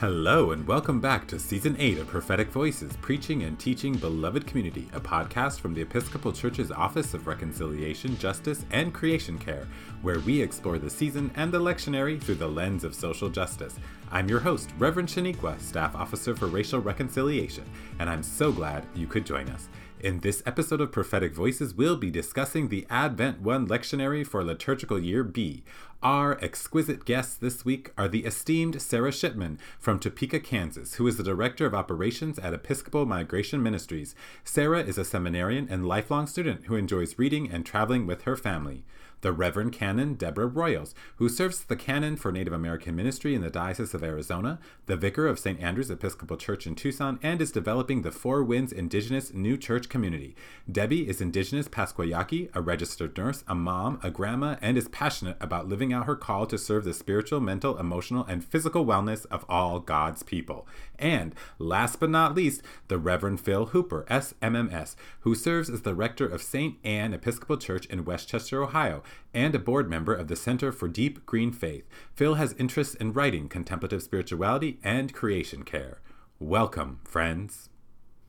Hello, and welcome back to Season 8 of Prophetic Voices Preaching and Teaching Beloved Community, a podcast from the Episcopal Church's Office of Reconciliation, Justice, and Creation Care, where we explore the season and the lectionary through the lens of social justice. I'm your host, Reverend Shaneequa, Staff Officer for Racial Reconciliation, and I'm so glad you could join us. In this episode of Prophetic Voices, we'll be discussing the Advent 1 lectionary for liturgical year B. Our exquisite guests this week are the esteemed Sarah Shipman from Topeka, Kansas, who is the Director of Operations at Episcopal Migration Ministries. Sarah is a seminarian and lifelong student who enjoys reading and traveling with her family the Reverend Canon Deborah Royals, who serves as the canon for Native American ministry in the Diocese of Arizona, the vicar of St. Andrew's Episcopal Church in Tucson, and is developing the Four Winds Indigenous New Church community. Debbie is Indigenous Pascua Yaqui, a registered nurse, a mom, a grandma, and is passionate about living out her call to serve the spiritual, mental, emotional, and physical wellness of all God's people. And last but not least, the Reverend Phil Hooper, SMMS, who serves as the rector of St. Anne Episcopal Church in West Chester, Ohio, and a board member of the Center for Deep Green Faith. Phil has interests in writing, contemplative spirituality, and creation care. Welcome, friends.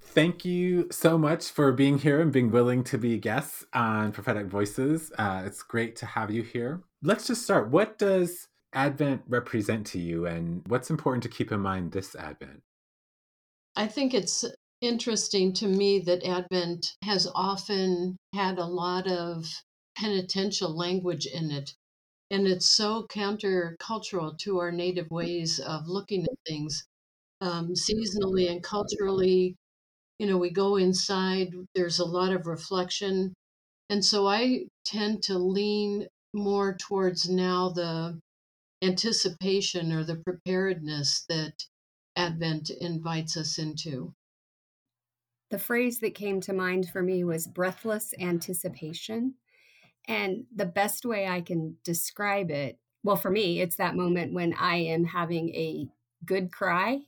Thank you so much for being here and being willing to be guests on Prophetic Voices. Uh, it's great to have you here. Let's just start. What does Advent represent to you, and what's important to keep in mind this Advent? I think it's interesting to me that Advent has often had a lot of penitential language in it. And it's so countercultural to our native ways of looking at things. Um, seasonally and culturally, you know, we go inside, there's a lot of reflection. And so I tend to lean more towards now the anticipation or the preparedness that Advent invites us into. The phrase that came to mind for me was breathless anticipation. And the best way I can describe it, well, for me, it's that moment when I am having a good cry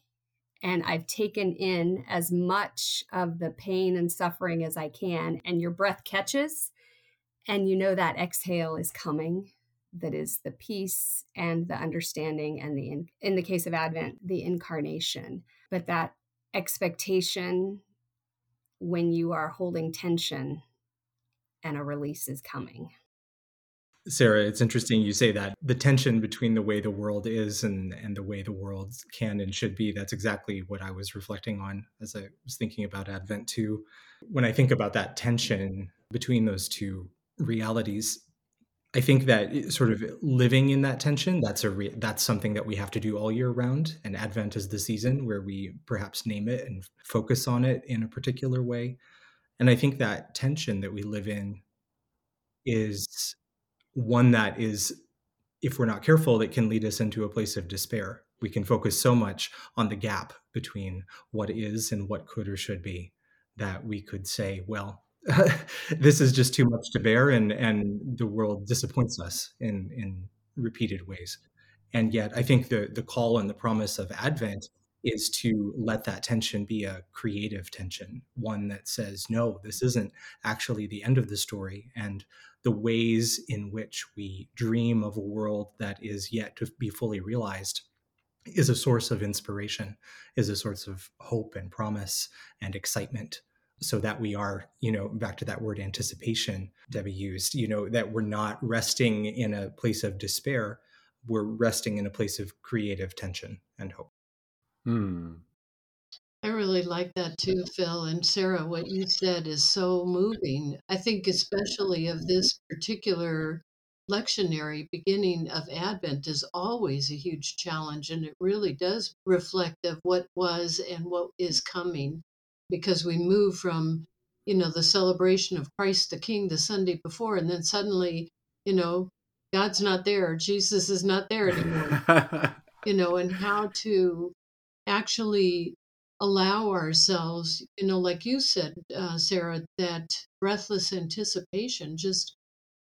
and I've taken in as much of the pain and suffering as I can, and your breath catches, and you know that exhale is coming. That is the peace and the understanding, and the in, in the case of Advent, the incarnation. But that expectation when you are holding tension and a release is coming. Sarah, it's interesting you say that the tension between the way the world is and, and the way the world can and should be. That's exactly what I was reflecting on as I was thinking about Advent too. When I think about that tension between those two realities, I think that eh, sort of living in that tension that's a re- that's something that we have to do all year round. And Advent is the season where we perhaps name it and focus on it in a particular way. And I think that tension that we live in is one that is, if we're not careful, that can lead us into a place of despair. We can focus so much on the gap between what is and what could or should be that we could say, well, this is just too much to bear, and and the world disappoints us in in repeated ways. And yet, I think the the call and the promise of Advent is to let that tension be a creative tension, one that says, no, this isn't actually the end of the story. And the ways in which we dream of a world that is yet to be fully realized is a source of inspiration, is a source of hope and promise and excitement. So that we are, you know, back to that word anticipation Debbie used, you know, that we're not resting in a place of despair, we're resting in a place of creative tension and hope. Hmm. I really like that too, Phil. And Sarah, what you said is so moving. I think, especially of this particular lectionary beginning of Advent, is always a huge challenge. And it really does reflect of what was and what is coming because we move from, you know, the celebration of Christ the King the Sunday before, and then suddenly, you know, God's not there, Jesus is not there anymore, you know, and how to actually allow ourselves, you know, like you said, uh, Sarah, that breathless anticipation, just,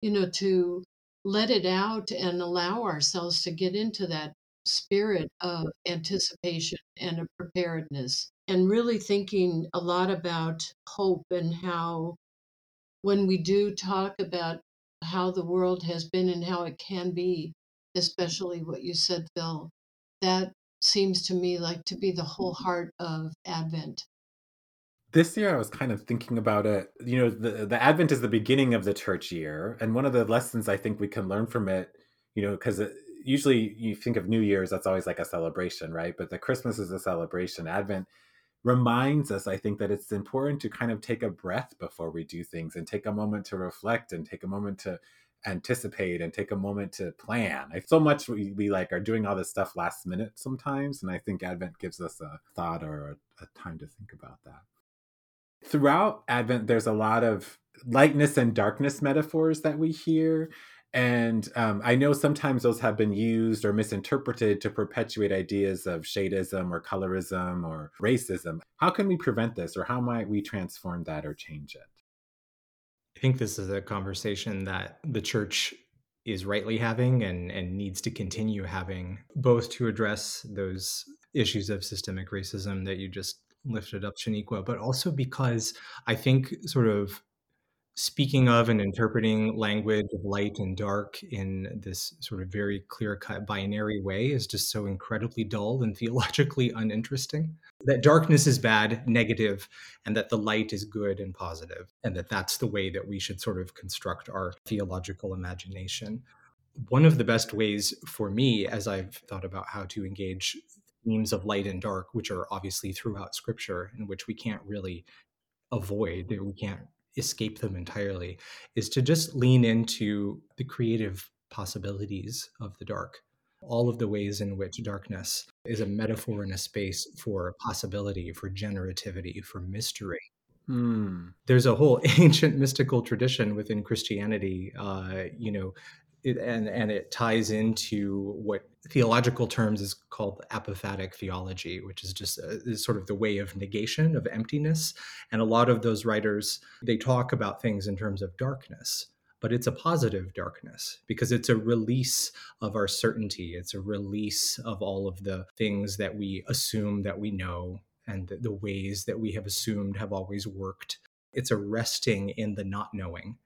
you know, to let it out and allow ourselves to get into that spirit of anticipation and of preparedness and really thinking a lot about hope and how when we do talk about how the world has been and how it can be especially what you said phil that seems to me like to be the whole mm-hmm. heart of Advent. This year, I was kind of thinking about it. You know, the, the Advent is the beginning of the church year. And one of the lessons I think we can learn from it, you know, because uh, usually you think of New Year's, that's always like a celebration, right? But the Christmas is a celebration. Advent reminds us, I think, that it's important to kind of take a breath before we do things and take a moment to reflect and take a moment to anticipate and take a moment to plan. I, so much we, we like are doing all this stuff last minute sometimes. And I think Advent gives us a thought or a, a time to think about that. Throughout Advent, there's a lot of lightness and darkness metaphors that we hear. And um, I know sometimes those have been used or misinterpreted to perpetuate ideas of shadeism or colorism or racism. How can we prevent this, or how might we transform that or change it? I think this is a conversation that the church is rightly having and, and needs to continue having, both to address those issues of systemic racism that you just lifted up, Shaneequa, but also because I think sort of speaking of and interpreting language of light and dark in this sort of very clear cut binary way is just so incredibly dull and theologically uninteresting. That darkness is bad, negative, and that the light is good and positive, and that that's the way that we should sort of construct our theological imagination. One of the best ways for me, as I've thought about how to engage themes of light and dark, which are obviously throughout scripture, and which we can't really avoid, we can't escape them entirely is to just lean into the creative possibilities of the dark all of the ways in which darkness is a metaphor and a space for possibility for generativity for mystery hmm. there's a whole ancient mystical tradition within christianity uh, you know it, and and it ties into what theological terms is called apophatic theology, which is just a, uh, is sort of the way of negation of emptiness. And a lot of those writers they talk about things in terms of darkness, but it's a positive darkness because it's a release of our certainty. It's a release of all of the things that we assume that we know and the, the ways that we have assumed have always worked. It's a resting in the not knowing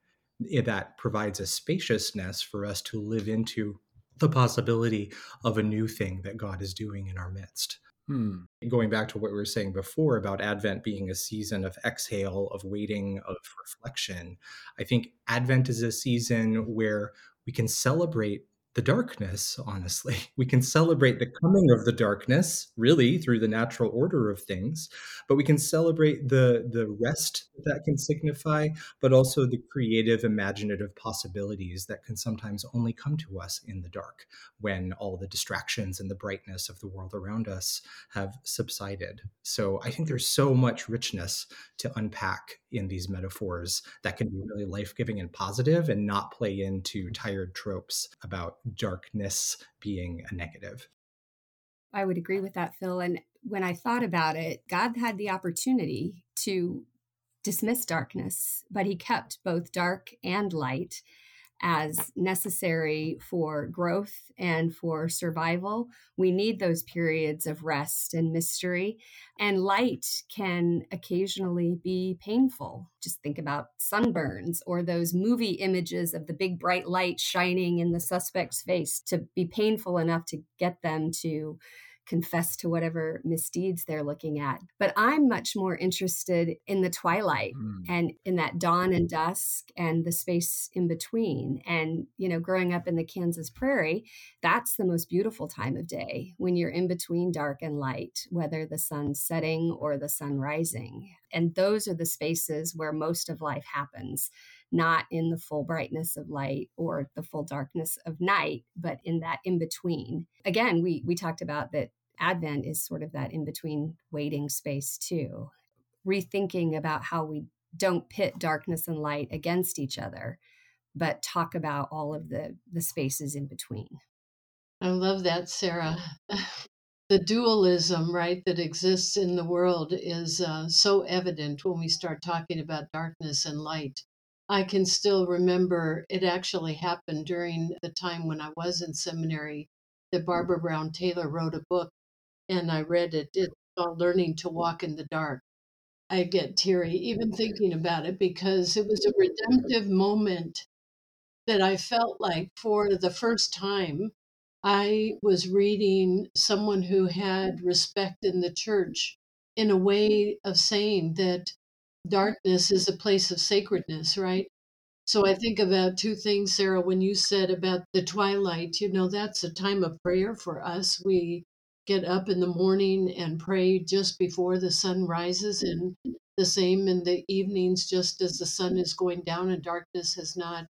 that provides a spaciousness for us to live into the possibility of a new thing that God is doing in our midst. Hmm. Going back to what we were saying before about Advent being a season of exhale, of waiting, of reflection, I think Advent is a season where we can celebrate the darkness, honestly. We can celebrate the coming of the darkness, really, through the natural order of things, but we can celebrate the, the rest that can signify, but also the creative, imaginative possibilities that can sometimes only come to us in the dark when all the distractions and the brightness of the world around us have subsided. So I think there's so much richness to unpack in these metaphors that can be really life giving and positive and not play into tired tropes about darkness being a negative. I would agree with that, Phil. And when I thought about it, God had the opportunity to dismiss darkness, but he kept both dark and light as necessary for growth and for survival. We need those periods of rest and mystery. And light can occasionally be painful. Just think about sunburns or those movie images of the big bright light shining in the suspect's face to be painful enough to get them to confess to whatever misdeeds they're looking at. But I'm much more interested in the twilight mm. and in that dawn and dusk and the space in between. And, you know, growing up in the Kansas prairie, that's the most beautiful time of day when you're in between dark and light, whether the sun's setting or the sun rising. And those are the spaces where most of life happens not in the full brightness of light or the full darkness of night, but in that in between. Again, we we talked about that Advent is sort of that in between waiting space too. Rethinking about how we don't pit darkness and light against each other, but talk about all of the the spaces in between. I love that, Sarah. the dualism, right, that exists in the world is uh, so evident when we start talking about darkness and light. I can still remember it actually happened during the time when I was in seminary that mm-hmm. Barbara Brown Taylor wrote a book and I read it. It's called Learning to Walk in the Dark. I get teary even thinking about it because it was a mm-hmm. redemptive moment that I felt like for the first time I was reading someone who had respect in the church in a way of saying that darkness is a place of sacredness, right? So I think about two things, Sarah, when you said about the twilight, you know, that's a time of prayer for us. We get up in the morning and pray just before the sun rises, and the same in the evenings, just as the sun is going down and darkness has not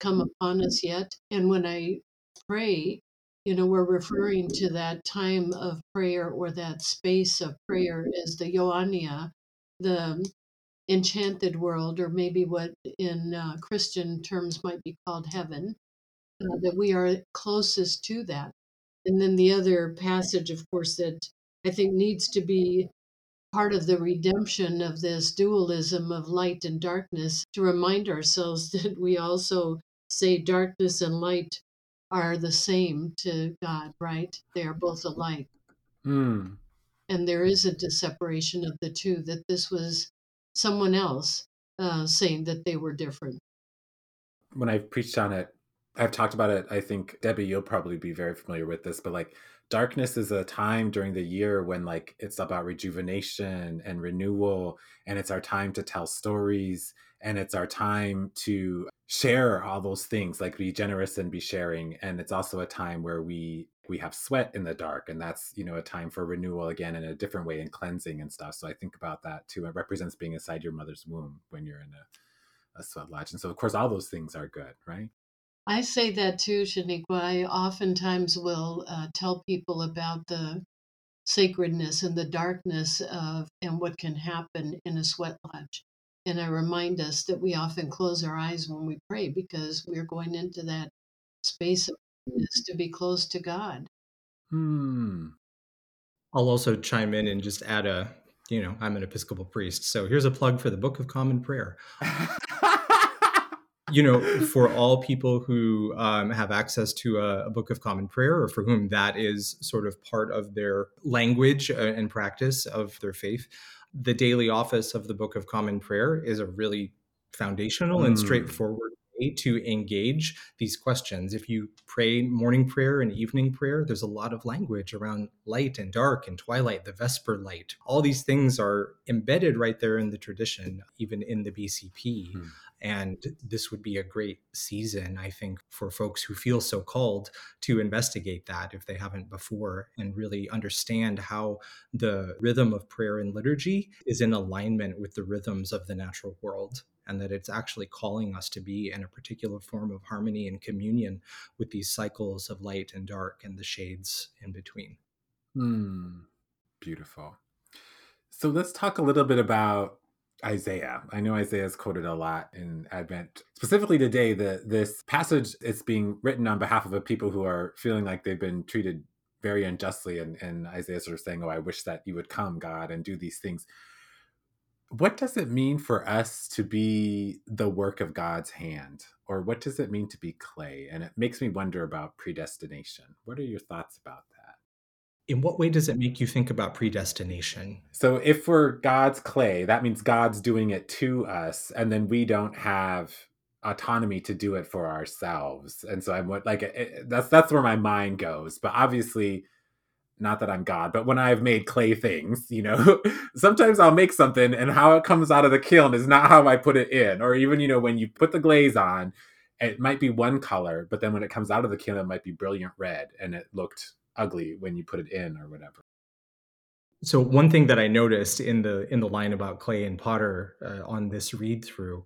come upon us yet. And when I pray, you know, we're referring to that time of prayer or that space of prayer as the Ioania, the enchanted world, or maybe what in uh, Christian terms might be called heaven, uh, that we are closest to that. And then the other passage, of course, that I think needs to be part of the redemption of this dualism of light and darkness to remind ourselves that we also say darkness and light are the same to God, right? They are both alike. Mm. And there isn't a separation of the two, that this was someone else uh, saying that they were different. When I've preached on it, I've talked about it. I think Debbie, you'll probably be very familiar with this, but like darkness is a time during the year when like it's about rejuvenation and renewal, and it's our time to tell stories, and it's our time to share all those things, like be generous and be sharing. And it's also a time where we we have sweat in the dark and that's you know a time for renewal again in a different way and cleansing and stuff. So i think about that too. It represents being inside your mother's womb when you're in a, a sweat lodge. And so of course all those things are good right? I say that too Shaneequa. I oftentimes will uh, tell people about the sacredness and the darkness of and what can happen in a sweat lodge. And i remind us that we often close our eyes when we pray because we're going into that space of is to be close to God. Hmm. I'll also chime in and just add a, you know, I'm an Episcopal priest. So here's a plug for the Book of Common Prayer. you know, for all people who um, have access to a, a, Book of Common Prayer or for whom that is sort of part of their language uh, and practice of their faith, the daily office of the Book of Common Prayer is a really foundational mm. and straightforward to engage these questions. If you pray morning prayer and evening prayer, there's a lot of language around light and dark and twilight, the Vesper light. All these things are embedded right there in the tradition, even in the BCP. Hmm. And this would be a great season, I think, for folks who feel so called to investigate that if they haven't before and really understand how the rhythm of prayer and liturgy is in alignment with the rhythms of the natural world and that it's actually calling us to be in a particular form of harmony and communion with these cycles of light and dark and the shades in between. Hmm. Beautiful. So let's talk a little bit about Isaiah. I know Isaiah is quoted a lot in Advent. Specifically today, the this passage is being written on behalf of a people who are feeling like they've been treated very unjustly, and, and Isaiah sort of saying, "Oh, I wish that you would come, God, and do these things." What does it mean for us to be the work of God's hand? Or what does it mean to be clay? And it makes me wonder about predestination. What are your thoughts about that? In what way does it make you think about predestination? So, if we're God's clay, that means God's doing it to us, and then we don't have autonomy to do it for ourselves. And so I'm like, it, that's that's where my mind goes. But obviously, not that I'm God, but when I've made clay things, you know, sometimes I'll make something and how it comes out of the kiln is not how I put it in. Or even, you know, when you put the glaze on, it might be one color, but then when it comes out of the kiln, it might be brilliant red and it looked ugly when you put it in or whatever. So one thing that I noticed in the in the line about clay and potter uh, on this read through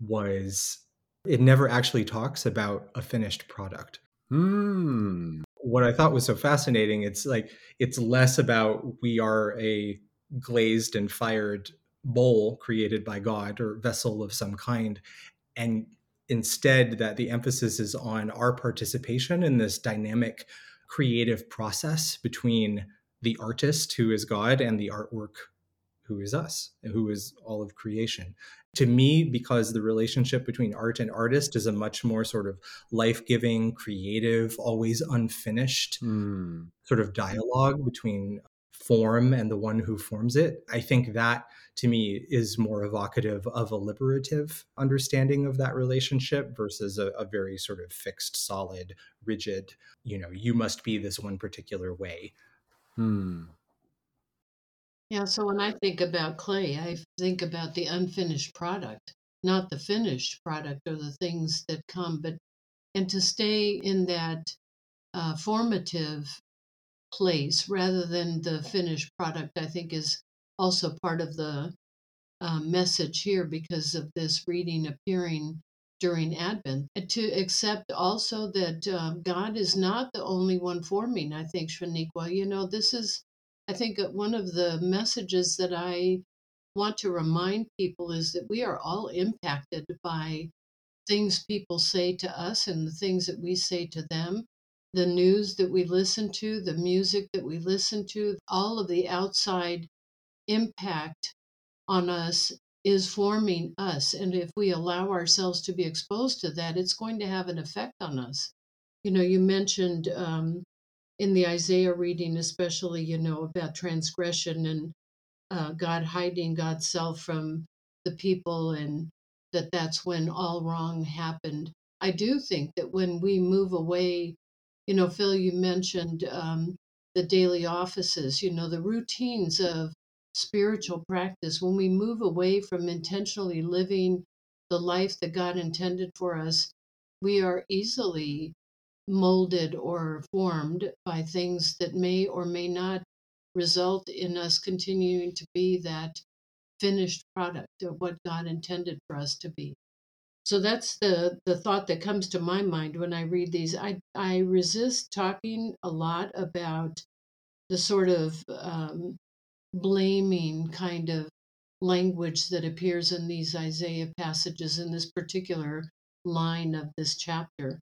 was it never actually talks about a finished product. Hmm what I thought was so fascinating, it's like it's less about we are a glazed and fired bowl created by God or vessel of some kind, and instead that the emphasis is on our participation in this dynamic creative process between the artist who is God and the artwork who is us, who is all of creation. To me, because the relationship between art and artist is a much more sort of life giving, creative, always unfinished mm. sort of dialogue between form and the one who forms it. I think that to me is more evocative of a liberative understanding of that relationship versus a, a, very sort of fixed, solid, rigid, you know, you must be this one particular way. Hmm. Yeah, so when I think about clay, I think about the unfinished product, not the finished product or the things that come, but and to stay in that uh, formative place rather than the finished product, I think is also part of the uh, message here because of this reading appearing during Advent. And to accept also that uh, God is not the only one forming, I think, Shaneequa. You know, this is, I think, one of the messages that I want to remind people is that we are all impacted by things people say to us and the things that we say to them the news that we listen to, the music that we listen to, all of the outside impact on us is forming us. And if we allow ourselves to be exposed to that, it's going to have an effect on us. You know, you mentioned um, in the Isaiah reading, especially, you know, about transgression and uh, God hiding God's self from the people, and that that's when all wrong happened. I do think that when we move away you know, Phil, you mentioned um, the daily offices, you know, the routines of spiritual practice. When we move away from intentionally living the life that God intended for us, we are easily molded or formed by things that may or may not result in us continuing to be that finished product of what God intended for us to be. So that's the the thought that comes to my mind when I read these. I I resist talking a lot about the sort of um, blaming kind of language that appears in these Isaiah passages in this particular line of this chapter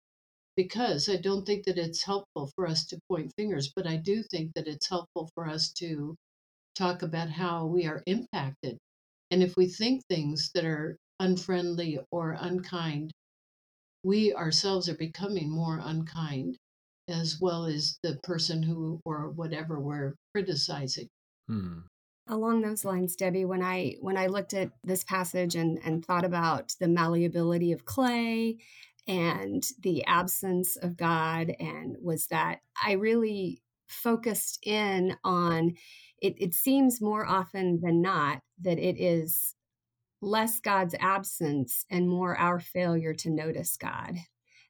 because I don't think that it's helpful for us to point fingers, but I do think that it's helpful for us to talk about how we are impacted. And if we think things that are unfriendly or unkind, we ourselves are becoming more unkind as well as the person who or whatever we're criticizing. Hmm. Along those lines, Debbie, when I when I looked at this passage and, and thought about the malleability of clay and the absence of God, and was that I really focused in on it, it seems more often than not that it is less God's absence and more our failure to notice God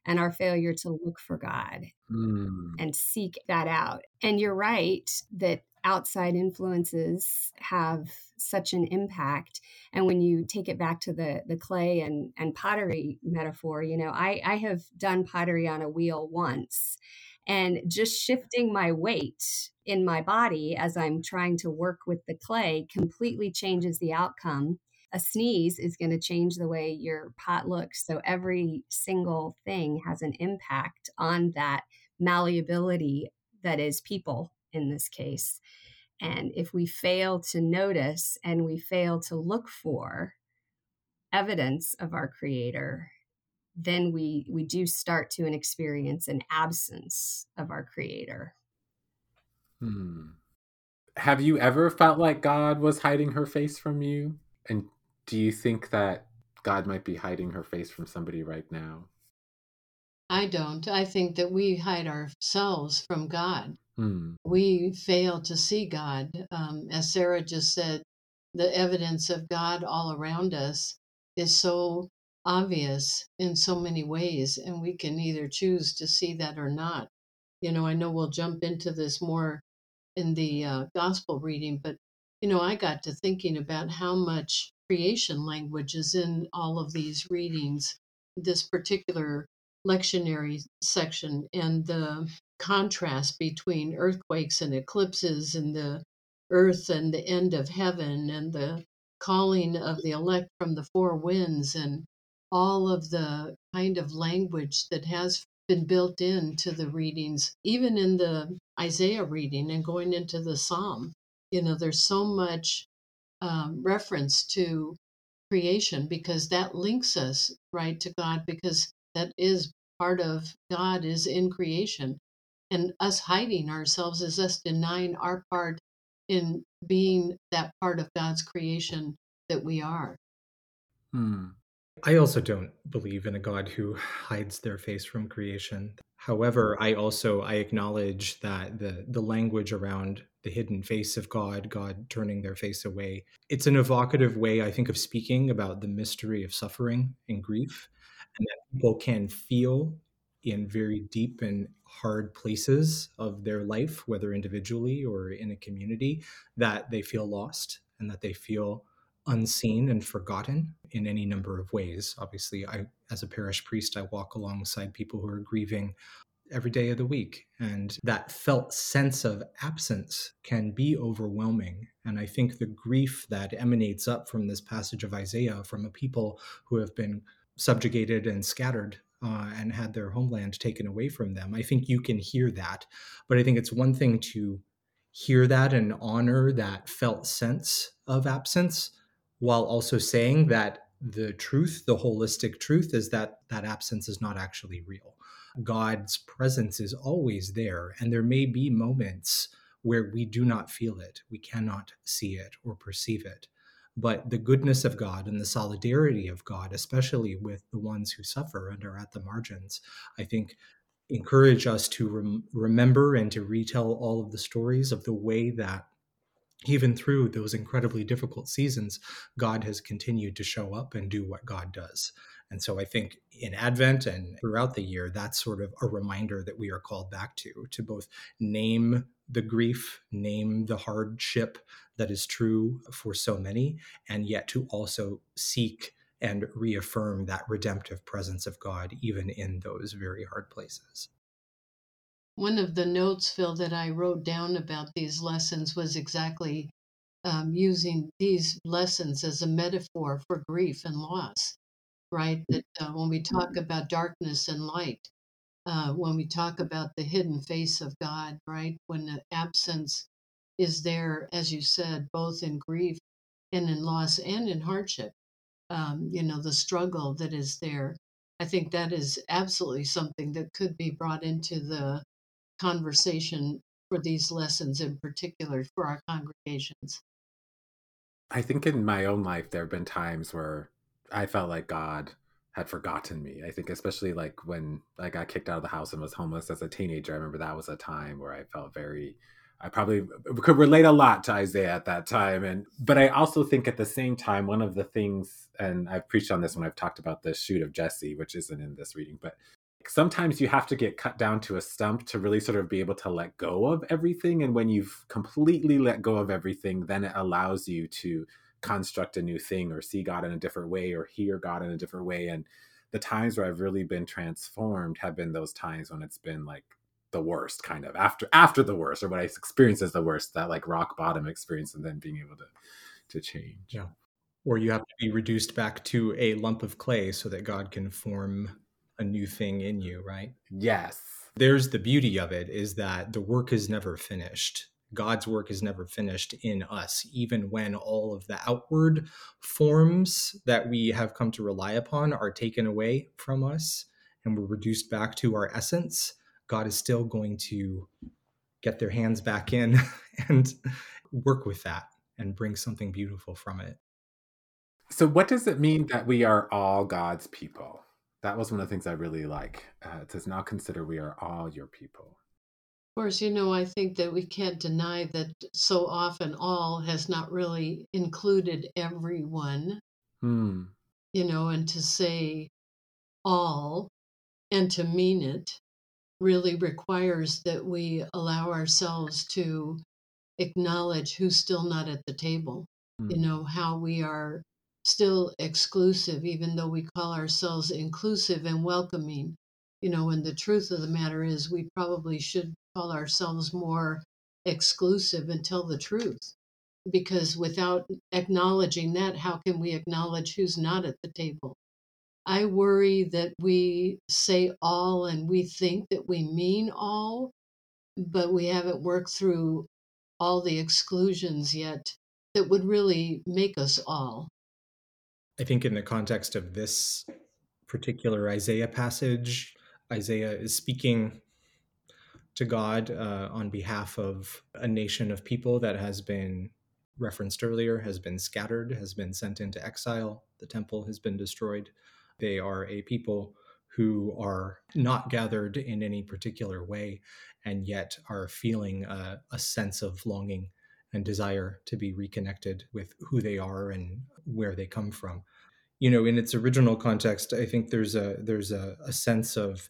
and our failure to look for God mm. and seek that out. And you're right that outside influences have such an impact and when you take it back to the the clay and and pottery metaphor you know i i have done pottery on a wheel once and just shifting my weight in my body as i'm trying to work with the clay completely changes the outcome a sneeze is going to change the way your pot looks. So every single thing has an impact on that malleability that is people in this case. And if we fail to notice and we fail to look for evidence of our creator, then we we do start to an experience an absence of our creator. Hmm. Have you ever felt like God was hiding her face from you? And do you think that God might be hiding her face from somebody right now? I don't. I think that we hide ourselves from God. Hmm. We fail to see God. Um, as Sarah just said, the evidence of God all around us is so obvious in so many ways, and we can either choose to see that or not. You know, I know we'll jump into this more in the uh, gospel reading, but, you know, I got to thinking about how much creation language is in all of these readings, this particular lectionary section, and the contrast between earthquakes and eclipses and the earth and the end of heaven and the calling of the elect from the four winds and all of the kind of language that has been built into the readings, even in the Isaiah reading and going into the Psalm. You know, there's so much um, reference to creation because that links us right to God because that is part of God is in creation and us hiding ourselves is us denying our part in being that part of God's creation that we are. Hmm. I also don't believe in a God who hides their face from creation. However, I also I acknowledge that the the language around the hidden face of God, God turning their face away, it's an evocative way I think of speaking about the mystery of suffering and grief and that people can feel in very deep and hard places of their life, whether individually or in a community, that they feel lost and that they feel unseen and forgotten in any number of ways. Obviously, I as a parish priest, I walk alongside people who are grieving every day of the week. And that felt sense of absence can be overwhelming. And I think the grief that emanates up from this passage of Isaiah from a people who have been subjugated and scattered uh, and had their homeland taken away from them. I think you can hear that. But I think it's one thing to hear that and honor that felt sense of absence while also saying that the truth, the holistic truth, is that that absence is not actually real. God's presence is always there, and there may be moments where we do not feel it, we cannot see it or perceive it. But the goodness of God and the solidarity of God, especially with the ones who suffer and are at the margins, I think encourage us to rem- remember and to retell all of the stories of the way that even through those incredibly difficult seasons, God has continued to show up and do what God does. And so I think in Advent and throughout the year, that's sort of a reminder that we are called back to, to both name the grief, name the hardship that is true for so many, and yet to also seek and reaffirm that redemptive presence of God, even in those very hard places. One of the notes, Phil, that I wrote down about these lessons was exactly um, using these lessons as a metaphor for grief and loss, right? That uh, when we talk about darkness and light, uh, when we talk about the hidden face of God, right? When the absence is there, as you said, both in grief and in loss and in hardship, um, you know, the struggle that is there. I think that is absolutely something that could be brought into the conversation for these lessons in particular for our congregations. I think in my own life, there have been times where I felt like God had forgotten me. I think especially like when I got kicked out of the house and was homeless as a teenager. I remember that was a time where I felt very I probably uh, could relate a lot to Isaiah at that time. And but I also think at the same time, one of the things, and I've preached on this when I've talked about the shoot of Jesse, which isn't in this reading, but sometimes you have to get cut down to a stump to really sort of be able to let go of everything. And when you've completely let go of everything, then it allows you to construct a new thing or see God in a different way or hear God in a different way. And the times where I've really been transformed have been those times when it's been like the worst kind of after after the worst or what I experienced as the worst, that like rock bottom experience and then being able to to change. Yeah. Or you have to be reduced back to a lump of clay so that God can form a new thing in you, right? Yes. There's the beauty of it is that the work is never finished. God's work is never finished in us, even when all of the outward forms that we have come to rely upon are taken away from us and we're reduced back to our essence. God is still going to get their hands back in and work with that and bring something beautiful from it. So, what does it mean that we are all God's people? that was one of the things I really like. Uh, it says, now consider we are all your people. Of course, you know, I think that we can't deny that so often all has not really included everyone. Hmm. You know, and to say all and to mean it really requires that we allow ourselves to acknowledge who's still not at the table. You hmm. know, how we are still exclusive, even though we call ourselves inclusive and welcoming. You know, and the truth of the matter is, we probably should call ourselves more exclusive and tell the truth. Because without acknowledging that, how can we acknowledge who's not at the table? I worry that we say all and we think that we mean all, but we haven't worked through all the exclusions yet that would really make us all. I think in the context of this particular Isaiah passage, Isaiah is speaking to God uh, on behalf of a nation of people that has been referenced earlier, has been scattered, has been sent into exile. The temple has been destroyed. They are a people who are not gathered in any particular way and yet are feeling a, a sense of longing and desire to be reconnected with who they are and where they come from. You know in its original context i think there's a there's a, a sense of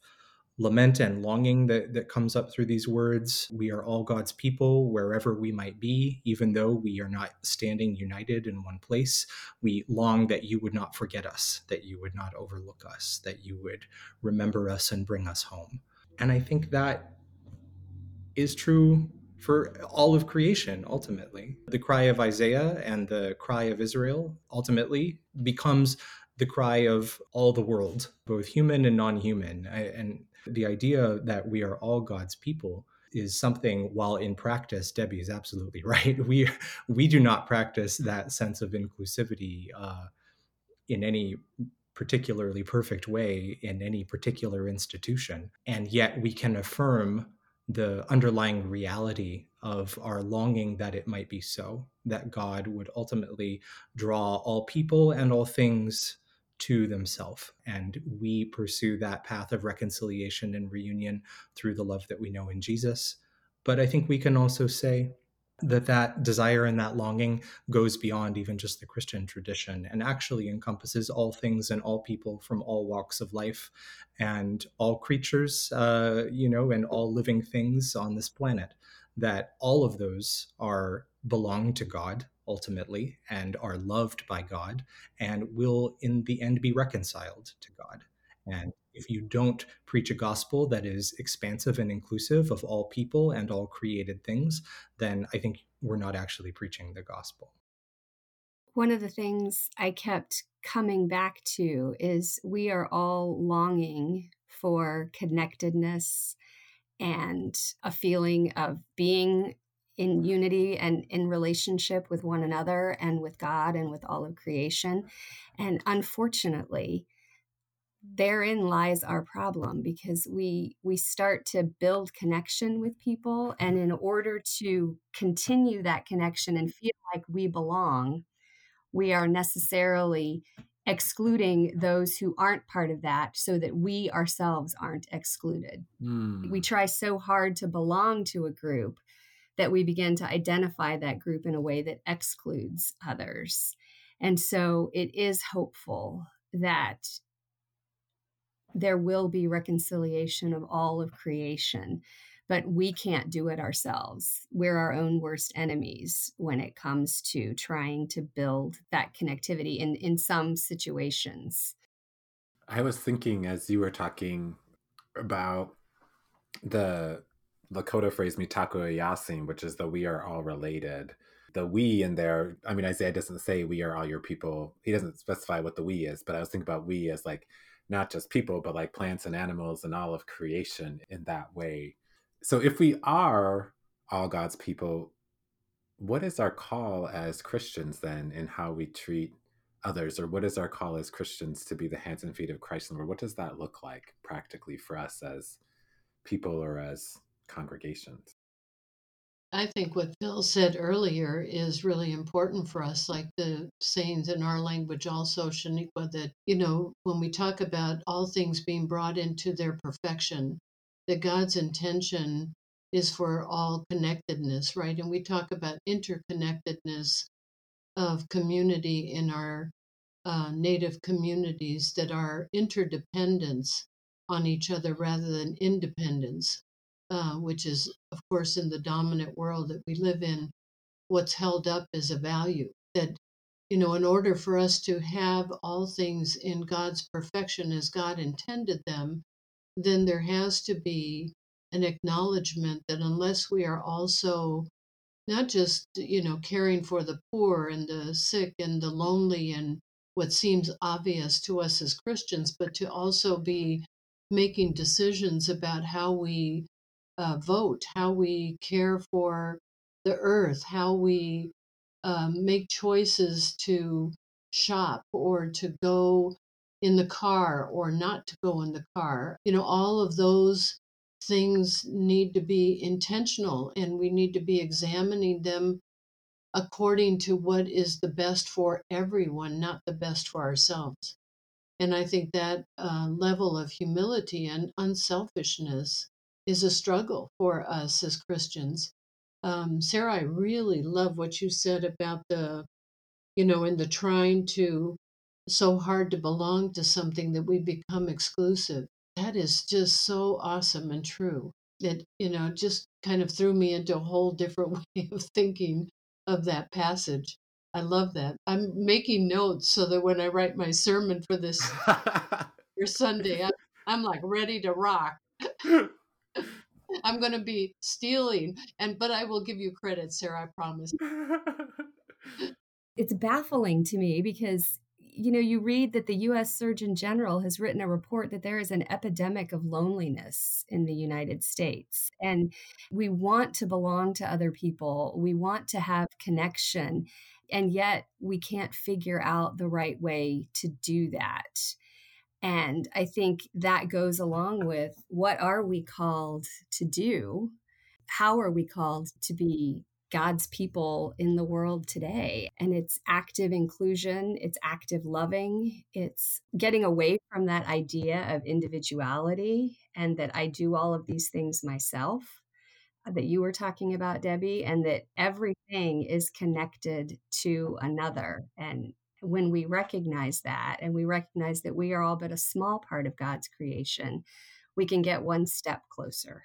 lament and longing that, that comes up through these words. We are all God's people wherever we might be, even though we are not standing united in one place. We long that you would not forget us, that you would not overlook us, that you would remember us and bring us home. And I think that is true for all of creation ultimately. The cry of Isaiah and the cry of Israel ultimately becomes the cry of all the world, both human and non human. And the idea that we are all God's people is something while in practice debbie is absolutely right. We we do not practice that sense of inclusivity uh, in any particularly perfect way in any particular institution. And yet we can affirm the underlying reality of our longing that it might be so that god would ultimately draw all people and all things to themselves. And we pursue that path of reconciliation and reunion through the love that we know in Jesus. But I think we can also say that that desire and that longing goes beyond even just the Christian tradition and actually encompasses all things and all people from all walks of life and all creatures, uh, you know, and all living things on this planet. That all of those are belong to God ultimately and are loved by God and will in the end be reconciled to God. And if you don't preach a gospel that is expansive and inclusive of all people and all created things, then I think we're not actually preaching the gospel. One of the things I kept coming back to is we are all longing for connectedness and a feeling of being in unity and in relationship with one another and with God and with all of creation. And unfortunately, therein lies our problem because we we start to build connection with people and in order to continue that connection and feel like we belong we are necessarily excluding those who aren't part of that so that we ourselves aren't excluded. Mm. We try so hard to belong to a group that we begin to identify that group in a way that excludes others. And so it is hopeful that there will be reconciliation of all of creation, but we can't do it ourselves. We're our own worst enemies when it comes to trying to build that connectivity in, in some situations. I was thinking as you were talking about the Lakota phrase mitakuye oyasin, which is the we are all related. The we in there, I mean, Isaiah doesn't say we are all your people. He doesn't specify what the we is, but I was thinking about we as like not just people, but like plants and animals and all of creation in that way. So if we are all God's people, what is our call as Christians then in how we treat others? Or what is our call as Christians to be the hands and feet of Christ? And what does that look like practically for us as people or as congregations. I think what Phil said earlier is really important for us, like the sayings in our language also, Shaneequa, that, you know, when we talk about all things being brought into their perfection, that God's intention is for all connectedness, right? And we talk about interconnectedness of community in our uh, native communities that are interdependence on each other rather than independence uh, which is, of course, in the dominant world that we live in, what's held up as a value. That, you know, in order for us to have all things in God's perfection as God intended them, then there has to be an acknowledgement that unless we are also not just, you know, caring for the poor and the sick and the lonely and what seems obvious to us as Christians, but to also be making decisions about how we uh, vote, how we care for the earth, how we um, make choices to shop or to go in the car or not to go in the car. You know, all of those things need to be intentional and we need to be examining them according to what is the best for everyone, not the best for ourselves. And I think that uh, level of humility and unselfishness is a struggle for us as Christians. Um, Sarah, I really love what you said about the, you know, in the trying to so hard to belong to something that we become exclusive. That is just so awesome and true. It, you know, just kind of threw me into a whole different way of thinking of that passage. I love that. I'm making notes so that when I write my sermon for this for Sunday, I'm, I'm like ready to rock. I'm going to be stealing, and but I will give you credit, Sarah. I promise. it's baffling to me because you know, you read that the US Surgeon General has written a report that there is an epidemic of loneliness in the United States. And we want to belong to other people, we want to have connection, and yet we can't figure out the right way to do that. And I think that goes along with what are we called to do? How are we called to be God's people in the world today. And it's active inclusion, it's active loving, it's getting away from that idea of individuality and that I do all of these things myself uh, that you were talking about, Debbie, and that everything is connected to another. And when we recognize that and we recognize that we are all but a small part of God's creation, we can get one step closer.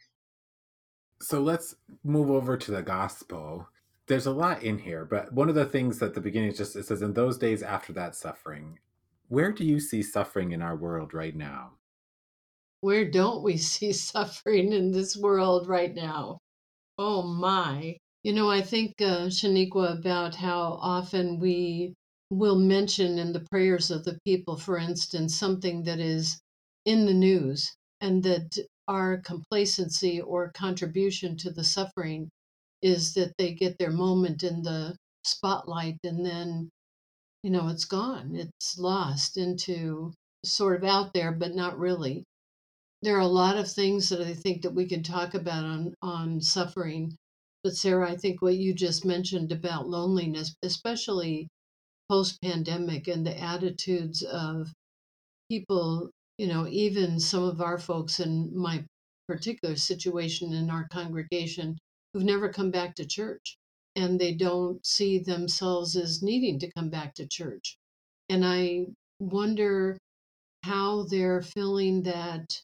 So let's move over to the gospel. There's a lot in here, but one of the things at the beginning is just it says, in those days after that suffering, where do you see suffering in our world right now? Where don't we see suffering in this world right now? Oh my. You know, I think, uh, Shaneequa, about how often we will mention in the prayers of the people, for instance, something that is in the news and that our complacency or contribution to the suffering is that they get their moment in the spotlight and then you know it's gone. It's lost into sort of out there but not really. There are a lot of things that i think that we can talk about on on suffering. But sarah i think what you just mentioned about loneliness especially post pandemic and the attitudes of people you know, even some of our folks in my particular situation in our congregation who've never come back to church and they don't see themselves as needing to come back to church. And I wonder how they're feeling that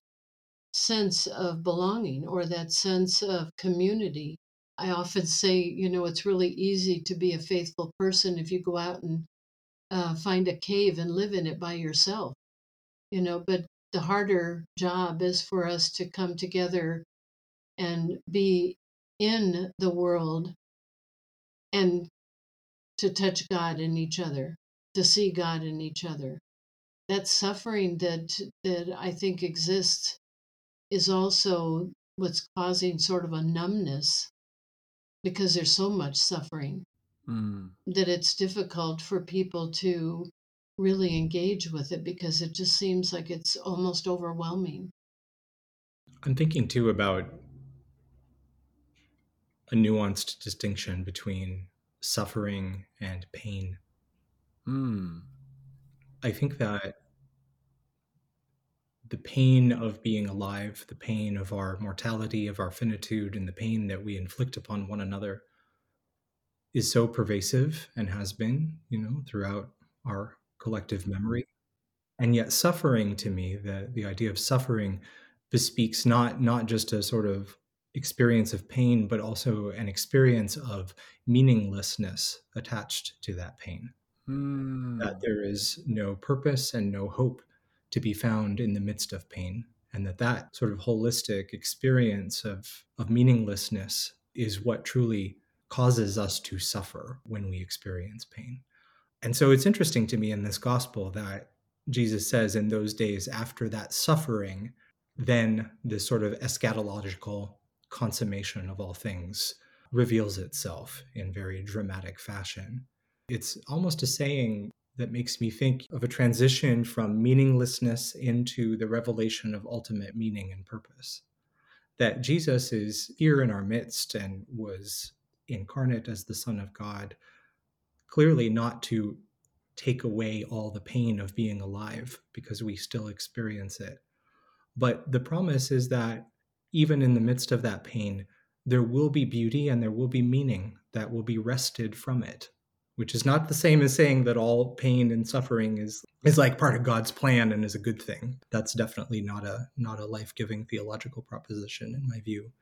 sense of belonging or that sense of community. I often say, you know, it's really easy to be a faithful person if you go out and uh, find a cave and live in it by yourself you know, but the harder job is for us to come together and be in the world and to touch God in each other, to see God in each other. That suffering that that I think exists is also what's causing sort of a numbness because there's so much suffering mm. that it's difficult for people to really engage with it because it just seems like it's almost overwhelming. I'm thinking too about a nuanced distinction between suffering and pain. Hmm. I think that the pain of being alive, the pain of our mortality, of our finitude, and the pain that we inflict upon one another is so pervasive and has been, you know, throughout our collective memory. And yet suffering to me, the, the idea of suffering bespeaks not not just a sort of experience of pain, but also an experience of meaninglessness attached to that pain. Mm. That there is no purpose and no hope to be found in the midst of pain. And that that sort of holistic experience of, of meaninglessness is what truly causes us to suffer when we experience pain. And so it's interesting to me in this gospel that Jesus says in those days after that suffering, then this sort of eschatological consummation of all things reveals itself in very dramatic fashion. It's almost a saying that makes me think of a transition from meaninglessness into the revelation of ultimate meaning and purpose. that Jesus is here in our midst and was incarnate as the Son of God, clearly not to take away all the pain of being alive because we still experience it. But the promise is that even in the midst of that pain, there will be beauty and there will be meaning that will be wrested from it which is not the same as saying that all pain and suffering is is like part of God's plan and is a good thing. That's definitely not a not a life-giving theological proposition in my view.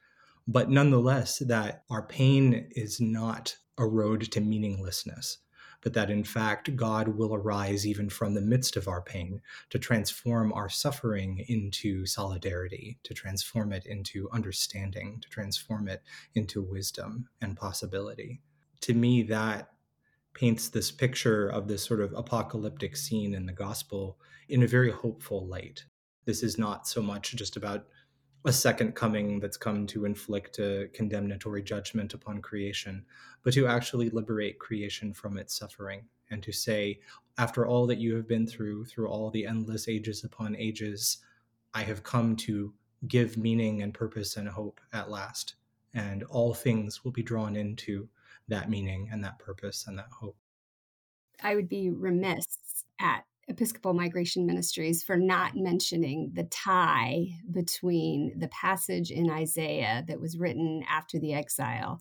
But nonetheless that our pain is not a road to meaninglessness, but that in fact God will arise even from the midst of our pain to transform our suffering into solidarity, to transform it into understanding, to transform it into wisdom and possibility. To me, that paints this picture of this sort of apocalyptic scene in the gospel in a very hopeful light. This is not so much just about a second coming that's come to inflict a condemnatory judgment upon creation, but to actually liberate creation from its suffering and to say, after all that you have been through, through all the endless ages upon ages, I have come to give meaning and purpose and hope at last. And all things will be drawn into that meaning and that purpose and that hope. I would be remiss at Episcopal Migration Ministries for not mentioning the tie between the passage in Isaiah that was written after the exile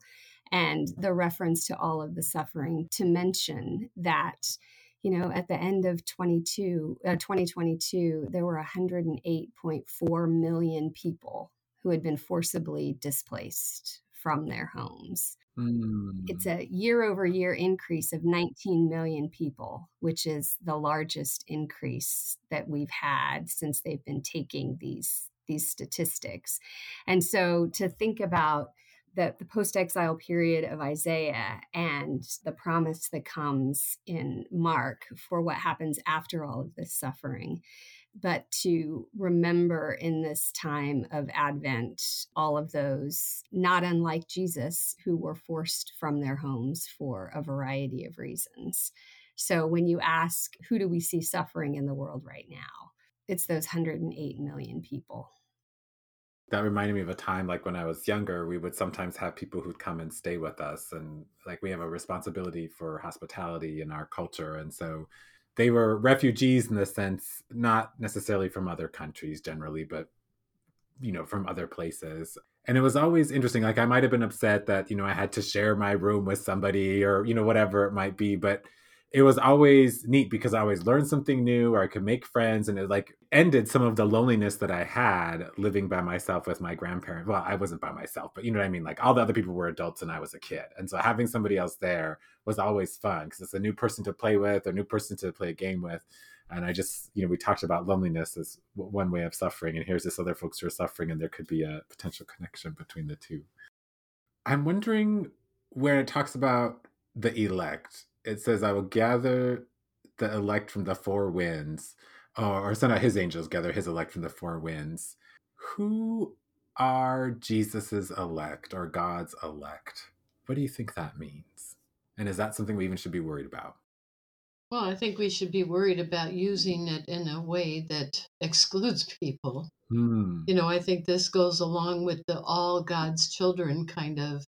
and the reference to all of the suffering to mention that you know at the end of 22 uh, 2022 there were 108.4 million people who had been forcibly displaced from their homes Mm. It's a year over year increase of 19 million people, which is the largest increase that we've had since they've been taking these these statistics. And so to think about the, the post exile period of Isaiah and the promise that comes in Mark for what happens after all of this suffering but to remember in this time of Advent all of those, not unlike Jesus, who were forced from their homes for a variety of reasons. So when you ask, who do we see suffering in the world right now? It's those 108 million people. That reminded me of a time like when I was younger, we would sometimes have people who'd come and stay with us. And like we have a responsibility for hospitality in our culture. And so they were refugees in the sense not necessarily from other countries generally but you know from other places. And it was always interesting like i might have been upset that you know i had to share my room with somebody or you know whatever it might be but it was always neat because I always learned something new or I could make friends and it like ended some of the loneliness that I had living by myself with my grandparents. Well, I wasn't by myself, but you know what I mean? Like all the other people were adults and I was a kid. And so having somebody else there was always fun because it's a new person to play with, a new person to play a game with. And I just, you know, we talked about loneliness as one way of suffering. And here's this other folks who are suffering and there could be a potential connection between the two. I'm wondering where it talks about the elect it says, I will gather the elect from the four winds, or, or send out his angels, gather his elect from the four winds. Who are Jesus's elect or God's elect? What do you think that means? And is that something we even should be worried about? Well, I think we should be worried about using it in a way that excludes people. Hmm. You know, I think this goes along with the all God's children kind of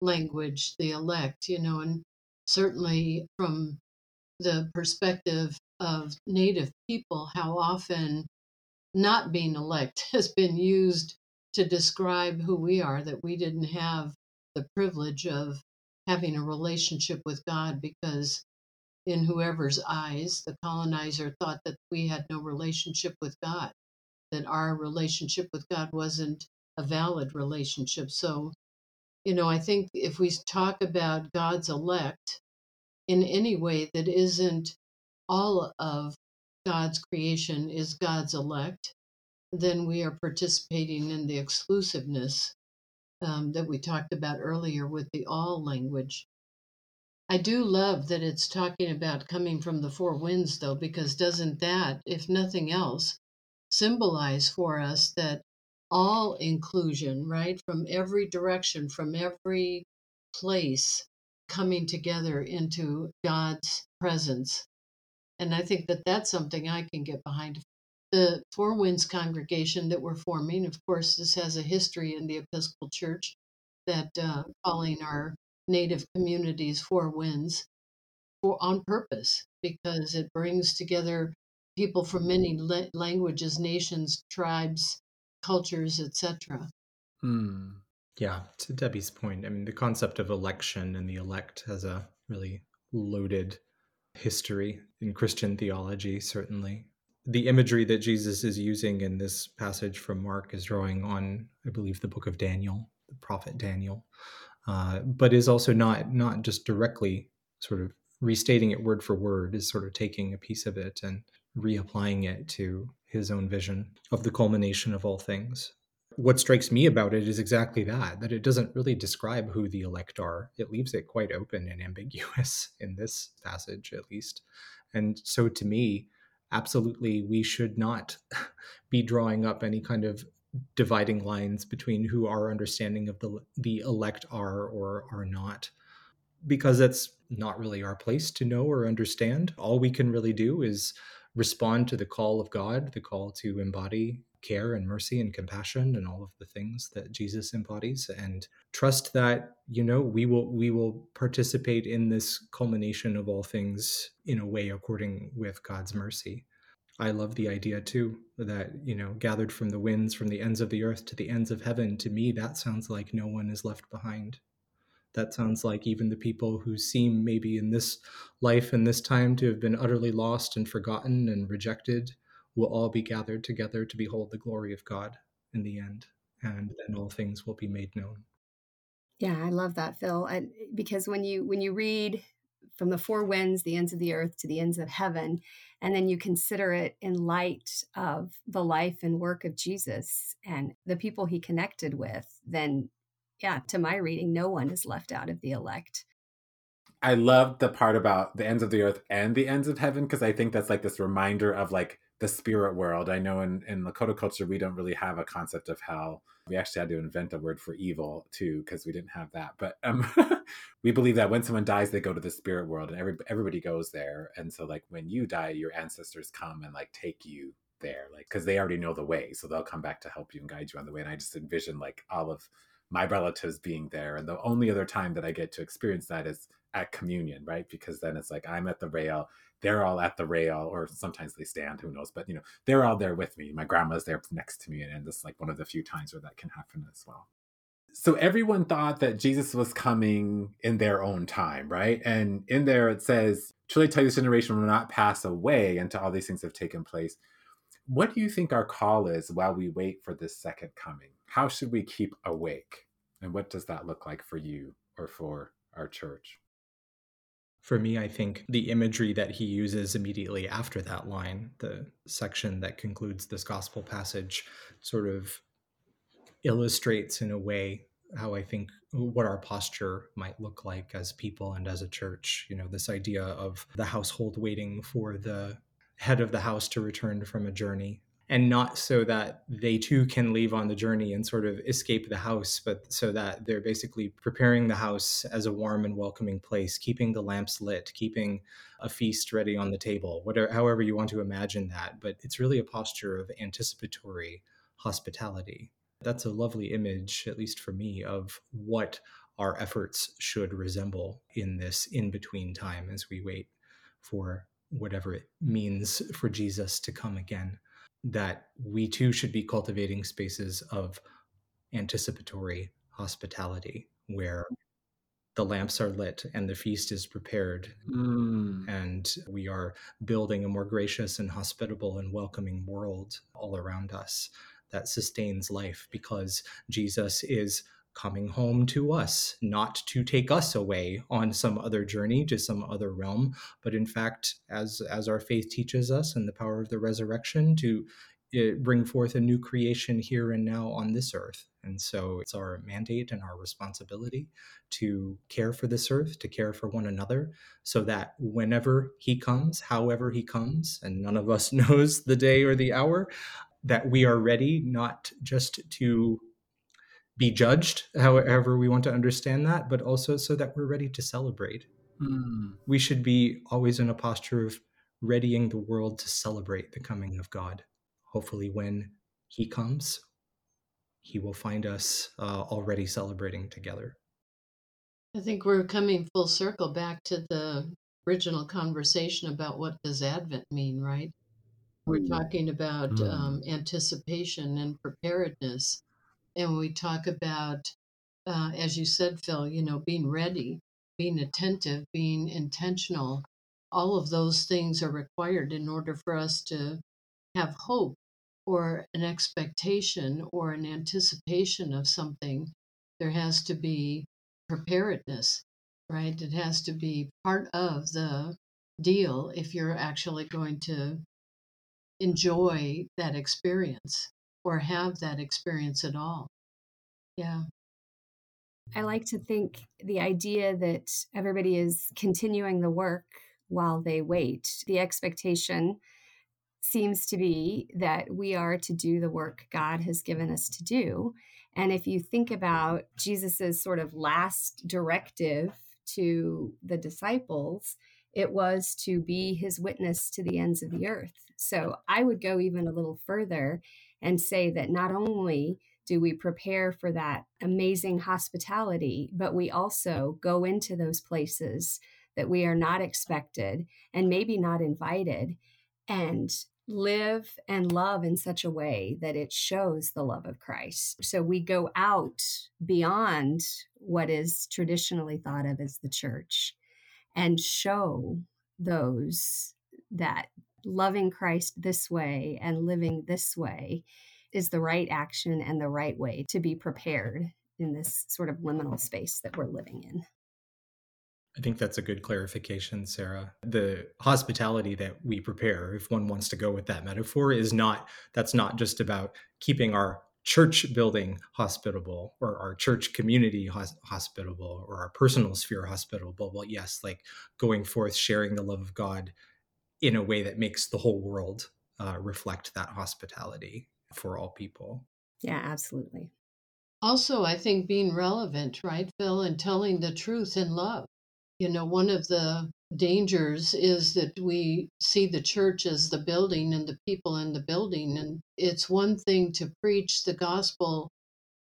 language, the elect, you know, and certainly from the perspective of Native people, how often not being elect has been used to describe who we are, that we didn't have the privilege of having a relationship with God because, in whoever's eyes, the colonizer thought that we had no relationship with God, that our relationship with God wasn't a valid relationship. So you know, I think if we talk about God's elect in any way that isn't all of God's creation is God's elect, then we are participating in the exclusiveness um, that we talked about earlier with the all language. I do love that it's talking about coming from the four winds, though, because doesn't that, if nothing else, symbolize for us that all inclusion, right? From every direction, from every place, coming together into God's presence. And I think that that's something I can get behind. the Four Winds congregation that we're forming, of course, this has a history in the Episcopal Church that uh, calling our native communities Four Winds for on purpose because it brings together people from many la- languages, nations, tribes, cultures, etc. Mm. Yeah, to Debbie's point, I mean, the concept of election and the elect has a really loaded history in Christian theology, certainly. The imagery that Jesus is using in this passage from Mark is drawing on, I believe, the book of Daniel, the prophet Daniel, uh, but is also not not just directly sort of restating it word for word, is sort of taking a piece of it and reapplying it to his own vision of the culmination of all things. What strikes me about it is exactly that that it doesn't really describe who the elect are. It leaves it quite open and ambiguous in this passage at least. And so to me absolutely we should not be drawing up any kind of dividing lines between who our understanding of the the elect are or are not because that's not really our place to know or understand. All we can really do is respond to the call of God, the call to embody care and mercy and compassion and all of the things that Jesus embodies and trust that you know we will we will participate in this culmination of all things in a way according with God's mercy. I love the idea too that you know gathered from the winds from the ends of the earth to the ends of heaven to me that sounds like no one is left behind that sounds like even the people who seem maybe in this life and this time to have been utterly lost and forgotten and rejected will all be gathered together to behold the glory of God in the end. And then all things will be made known. Yeah, I love that, Phil. I, because when you when you read from the four winds, the ends of the earth to the ends of heaven, and then you consider it in light of the life and work of Jesus and the people he connected with, then yeah, to my reading, no one is left out of the elect. I love the part about the ends of the earth and the ends of heaven because I think that's like this reminder of like the spirit world. I know in, in Lakota culture, we don't really have a concept of hell. We actually had to invent a word for evil too because we didn't have that. But um, we believe that when someone dies, they go to the spirit world and every, everybody goes there. And so, like, when you die, your ancestors come and like take you there, like, because they already know the way. So they'll come back to help you and guide you on the way. And I just envision like all of my relatives being there. And the only other time that I get to experience that is at communion, right? Because then it's like I'm at the rail, they're all at the rail, or sometimes they stand, who knows? But you know, they're all there with me. My grandma's there next to me, and is like one of the few times where that can happen as well. So everyone thought that Jesus was coming in their own time, right? And in there it says, Truly tell you, this generation will not pass away until all these things have taken place. What do you think our call is while we wait for this second coming? How should we keep awake? And what does that look like for you or for our church? For me, I think the imagery that he uses immediately after that line, the section that concludes this gospel passage, sort of illustrates in a way how I think what our posture might look like as people and as a church. You know, this idea of the household waiting for the head of the house to return from a journey and not so that they too can leave on the journey and sort of escape the house, but so that they're basically preparing the house as a warm and welcoming place, keeping the lamps lit, keeping a feast ready on the table, whatever, however you want to imagine that. But it's really a posture of anticipatory hospitality. That's a lovely image, at least for me, of what our efforts should resemble in this in between time as we wait for whatever it means for Jesus to come again that we too should be cultivating spaces of anticipatory hospitality where the lamps are lit and the feast is prepared mm. and we are building a more gracious and hospitable and welcoming world all around us that sustains life because Jesus is coming home to us, not to take us away on some other journey to some other realm, but in fact, as as our faith teaches us and the power of the resurrection, to eh, bring forth a new creation here and now on this earth. And so it's our mandate and our responsibility to care for this earth, to care for one another, so that whenever he comes, however he comes, and none of us knows the day or the hour, that we are ready not just to be judged, however we want to understand that, but also so that we're ready to celebrate. Mm. We should be always in a posture of readying the world to celebrate the coming of God hopefully, when He comes, He will find us uh, already celebrating together. I think we're coming full circle back to the original conversation about what does Advent mean, right? We're mm. talking about mm. um, anticipation and preparedness, and we talk about, uh, as you said, Phil, you know, being ready, being attentive, being intentional. All of those things are required in order for us to have hope or an expectation or an anticipation of something. There has to be preparedness, right? It has to be part of the deal if you're actually going to enjoy that experience or have that experience at all. Yeah. I like to think the idea that everybody is continuing the work while they wait, the expectation seems to be that we are to do the work God has given us to do. And if you think about Jesus's sort of last directive to the disciples, it was to be his witness to the ends of the earth. So I would go even a little further and say that not only do we prepare for that amazing hospitality, but we also go into those places that we are not expected and maybe not invited and live and love in such a way that it shows the love of Christ. So we go out beyond what is traditionally thought of as the church and show those that loving Christ this way and living this way is the right action and the right way to be prepared in this sort of liminal space that we're living in. I think that's a good clarification, Sarah. The hospitality that we prepare, if one wants to go with that metaphor, is not that's not just about keeping our church building hospitable or our church community hospitable or our personal sphere hospitable. Well, yes, like going forth, sharing the love of God in a way that makes the whole world uh, reflect that hospitality for all people. Yeah, absolutely. Also, I think being relevant, right, Phil, and telling the truth in love. You know, one of the dangers is that we see the church as the building and the people in the building. And it's one thing to preach the gospel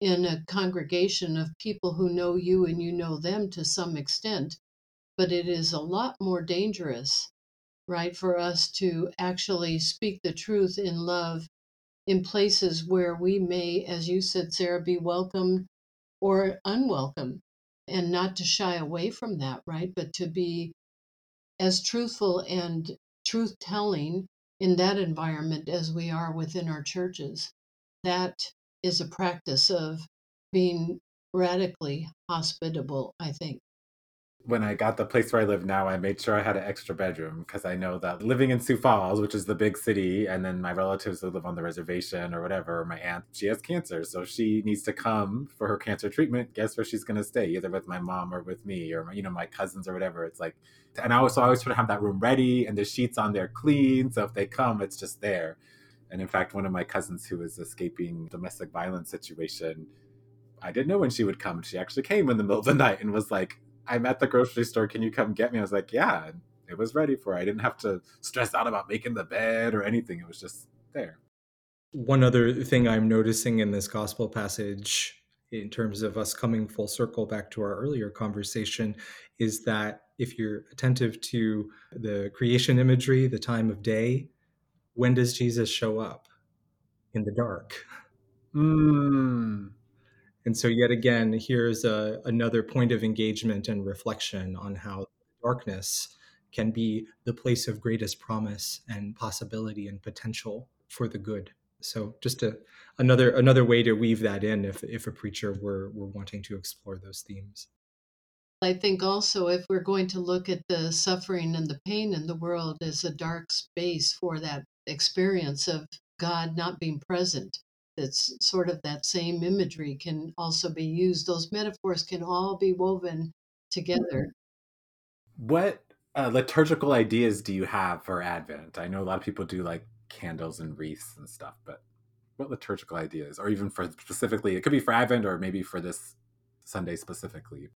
in a congregation of people who know you and you know them to some extent, but it is a lot more dangerous right? For us to actually speak the truth in love in places where we may, as you said, Sarah, be welcomed or unwelcome, and not to shy away from that, right? But to be as truthful and truth telling in that environment as we are within our churches. That is a practice of being radically hospitable, I think when I got the place where I live now, I made sure I had an extra bedroom because I know that living in Sioux Falls, which is the big city, and then my relatives who live on the reservation or whatever, my aunt, she has cancer. So she needs to come for her cancer treatment. Guess where she's going to stay, either with my mom or with me or, you know, my cousins or whatever. It's like, and I also always try to have that room ready and the sheets on there clean. So if they come, it's just there. And in fact, one of my cousins who is escaping domestic violence situation, I didn't know when she would come. She actually came in the middle of the night and was like, I'm at the grocery store. Can you come get me? I was like, yeah. It was ready for. I didn't have to stress out about making the bed or anything. It was just there. One other thing I'm noticing in this gospel passage, in terms of us coming full circle back to our earlier conversation, is that if you're attentive to the creation imagery, the time of day, when does Jesus show up? In the dark. Mm. And so, yet again, here's a, another point of engagement and reflection on how darkness can be the place of greatest promise and possibility and potential for the good. So, just a, another another way to weave that in, if if a preacher were were wanting to explore those themes. I think also if we're going to look at the suffering and the pain in the world as a dark space for that experience of God not being present, it's sort of that same imagery can also be used. Those metaphors can all be woven together. What uh, liturgical ideas do you have for Advent? I know a lot of people do like candles and wreaths and stuff, but what liturgical ideas, or even for specifically, it could be for Advent or maybe for this Sunday specifically?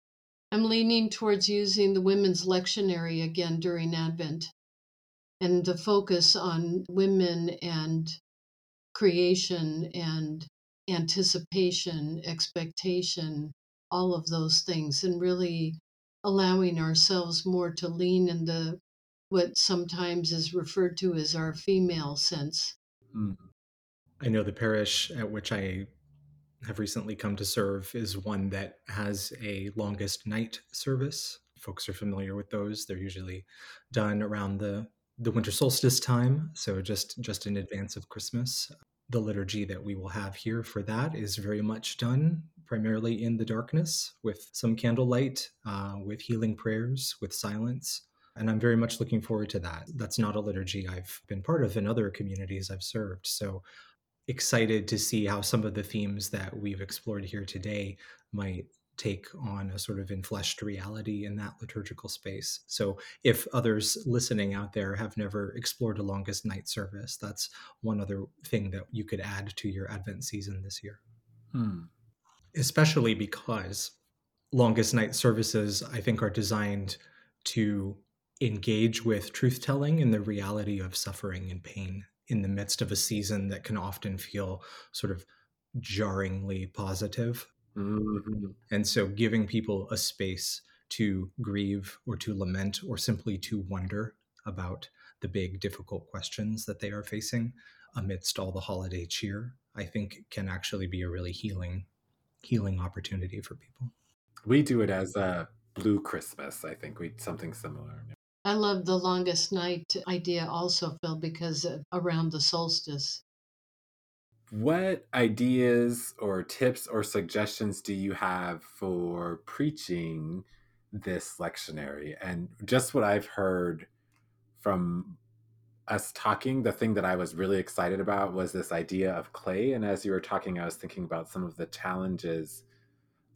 I'm leaning towards using the women's lectionary again during Advent and the focus on women and creation and anticipation, expectation, all of those things, and really allowing ourselves more to lean in the what sometimes is referred to as our female sense. Mm. I know the parish at which I have recently come to serve is one that has a longest night service. Folks are familiar with those. They're usually done around the the winter solstice time, so just just in advance of Christmas. The liturgy that we will have here for that is very much done primarily in the darkness with some candlelight, uh, with healing prayers, with silence. And I'm very much looking forward to that. That's not a liturgy I've been part of in other communities I've served. So excited to see how some of the themes that we've explored here today might take on a sort of infleshed reality in that liturgical space. So, if others listening out there have never explored a longest night service, that's one other thing that you could add to your Advent season this year. Hmm. Especially because longest night services, I think, are designed to engage with truth telling and the reality of suffering and pain in the midst of a season that can often feel sort of jarringly positive. Mm-hmm. And so giving people a space to grieve or to lament or simply to wonder about the big difficult questions that they are facing amidst all the holiday cheer, I think can actually be a really healing healing opportunity for people. We do it as a blue Christmas, I think we something similar. I love the longest night idea also, Phil, because around the solstice. What ideas or tips or suggestions do you have for preaching this lectionary? And just what I've heard from us talking, the thing that I was really excited about was this idea of clay. And as you were talking, I was thinking about some of the challenges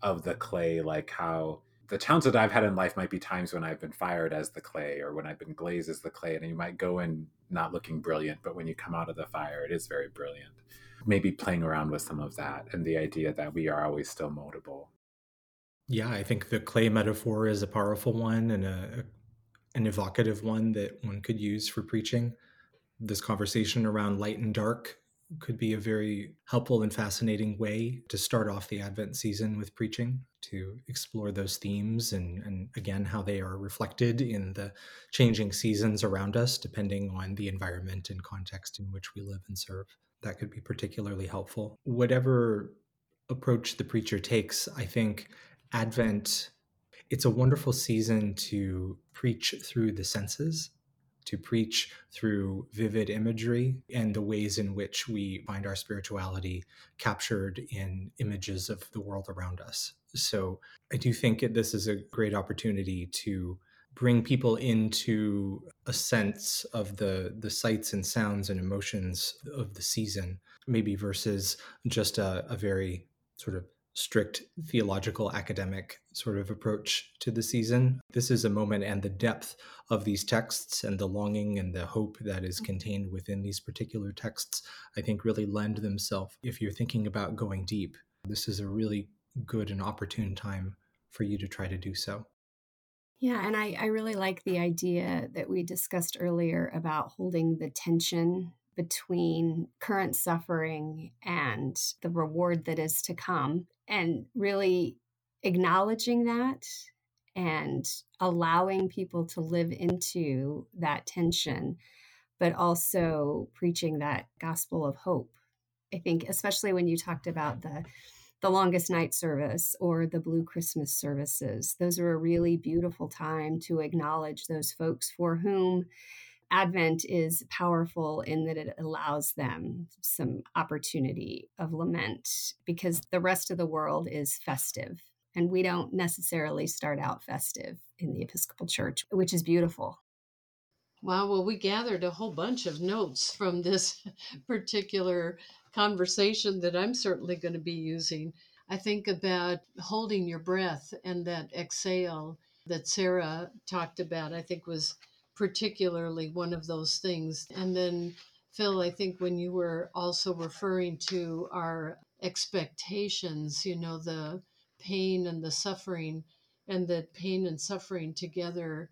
of the clay, like how the challenges that I've had in life might be times when I've been fired as the clay or when I've been glazed as the clay, and you might go in not looking brilliant, but when you come out of the fire, it is very brilliant. Maybe playing around with some of that and the idea that we are always still moldable. Yeah, I think the clay metaphor is a powerful one and a an evocative one that one could use for preaching. This conversation around light and dark could be a very helpful and fascinating way to start off the Advent season with preaching, to explore those themes and, and again, how they are reflected in the changing seasons around us, depending on the environment and context in which we live and serve. That could be particularly helpful. Whatever approach the preacher takes, I think Advent, it's a wonderful season to preach through the senses to preach through vivid imagery and the ways in which we find our spirituality captured in images of the world around us. So I do think this is a great opportunity to bring people into a sense of the the sights and sounds and emotions of the season maybe versus just a, a very sort of strict theological academic sort of approach to the season. This is a moment and the depth of these texts and the longing and the hope that is mm-hmm. contained within these particular texts, I think really lend themselves. If you're thinking about going deep, this is a really good and opportune time for you to try to do so. Yeah, and I, I really like the idea that we discussed earlier about holding the tension between current suffering and the reward that is to come and really acknowledging that and allowing people to live into that tension, but also preaching that gospel of hope. I think, especially when you talked about the the longest night service or the blue christmas services those are a really beautiful time to acknowledge those folks for whom Advent is powerful in that it allows them some opportunity of lament because the rest of the world is festive. And we don't necessarily start out festive in the Episcopal Church, which is beautiful. Wow. Well, we gathered a whole bunch of notes from this particular conversation that I'm certainly going to be using. I think about holding your breath and that exhale that Sarah talked about, I think was particularly one of those things. And then, Phil, I think when you were also referring to our expectations, you know, the pain and the suffering, and that pain and suffering together,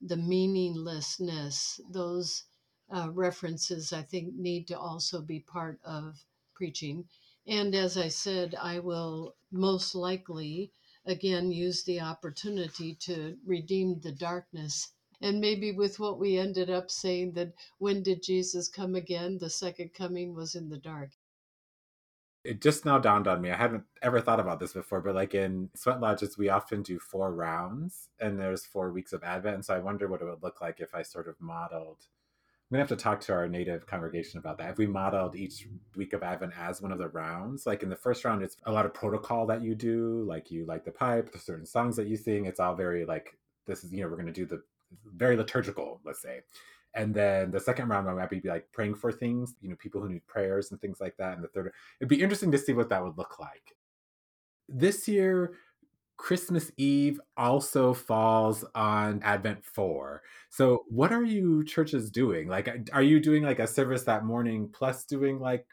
the meaninglessness, those uh, references, I think, need to also be part of preaching. And as I said, I will most likely again use the opportunity to redeem the darkness. And maybe with what we ended up saying that when did Jesus come again? The second coming was in the dark it just now dawned on me. I hadn't ever thought about this before, but like in sweat lodges, we often do four rounds and there's four weeks of Advent. And so I wonder what it would look like if I sort of modeled. I'm gonna have to talk to our native congregation about that. If we modeled each week of Advent as one of the rounds, like in the first round, it's a lot of protocol that you do, like you light the pipe, there's certain songs that you sing. It's all very like this is you know we're gonna do the very liturgical, let's say. And then the second round, I might be like praying for things, you know, people who need prayers and things like that. And the third, it'd be interesting to see what that would look like. This year, Christmas Eve also falls on Advent 4. So, what are you churches doing? Like, are you doing like a service that morning plus doing like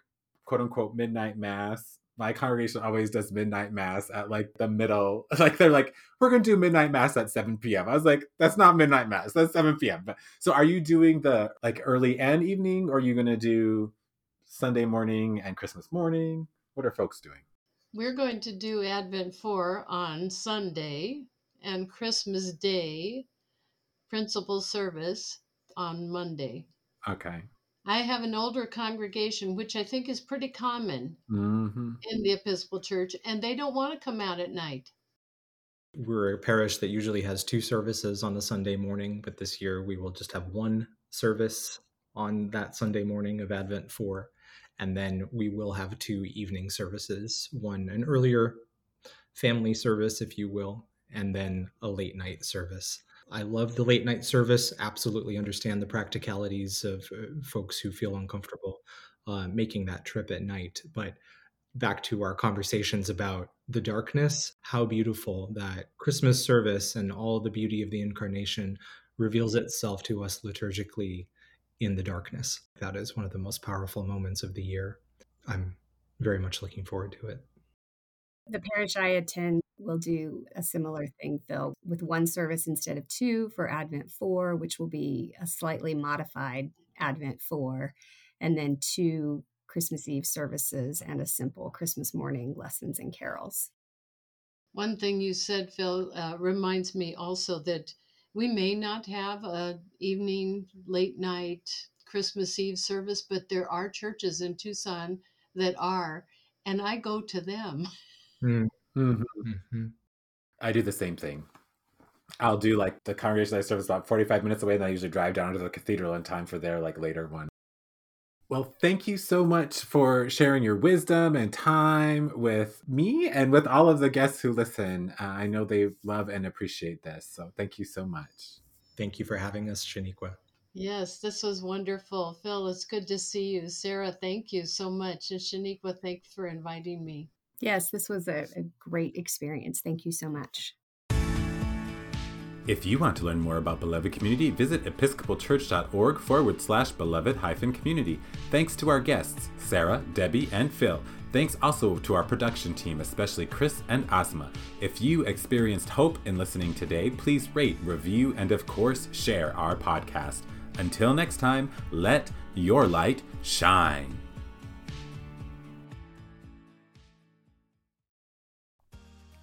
quote unquote midnight mass my congregation always does midnight mass at like the middle. Like they're like, we're gonna do midnight mass at 7 p.m. I was like, that's not midnight mass, that's 7 p.m. But so are you doing the like early and evening, or are you gonna do Sunday morning and Christmas morning? What are folks doing? We're going to do Advent 4 on Sunday and Christmas Day principal service on Monday. Okay. I have an older congregation, which I think is pretty common mm-hmm. in the Episcopal Church, and they don't want to come out at night. We're a parish that usually has two services on a Sunday morning, but this year we will just have one service on that Sunday morning of Advent 4. And then we will have two evening services one an earlier family service, if you will, and then a late night service. I love the late night service. Absolutely understand the practicalities of uh, folks who feel uncomfortable uh, making that trip at night. But back to our conversations about the darkness, how beautiful that Christmas service and all the beauty of the incarnation reveals itself to us liturgically in the darkness. That is one of the most powerful moments of the year. I'm very much looking forward to it. The parish I attend will do a similar thing, Phil, with one service instead of two for Advent 4, which will be a slightly modified Advent 4, and then two Christmas Eve services and a simple Christmas morning lessons and carols. One thing you said, Phil, uh, reminds me also that we may not have a evening, late night Christmas Eve service, but there are churches in Tucson that are, and I go to them. Mm. hmm Mm-hmm. I do the same thing. I'll do like the congregation I serve is about 45 minutes away, and I usually drive down to the cathedral in time for their like later one. Well, thank you so much for sharing your wisdom and time with me and with all of the guests who listen. Uh, I know they love and appreciate this. So thank you so much. Thank you for having us, Shaneequa. Yes, this was wonderful. Phil, it's good to see you. Sarah, thank you so much. And Shaneequa, thanks for inviting me. Yes, this was a, a great experience. Thank you so much. If you want to learn more about Beloved Community, visit episcopalchurch.org forward slash beloved hyphen community. Thanks to our guests, Sarah, Debbie, and Phil. Thanks also to our production team, especially Chris and Asma. If you experienced hope in listening today, please rate, review, and of course, share our podcast. Until next time, let your light shine.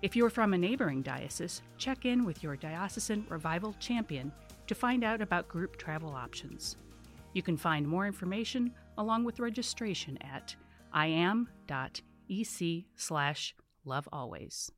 If you're from a neighboring diocese, check in with your diocesan revival champion to find out about group travel options. You can find more information along with registration at iam.ec slash lovealways.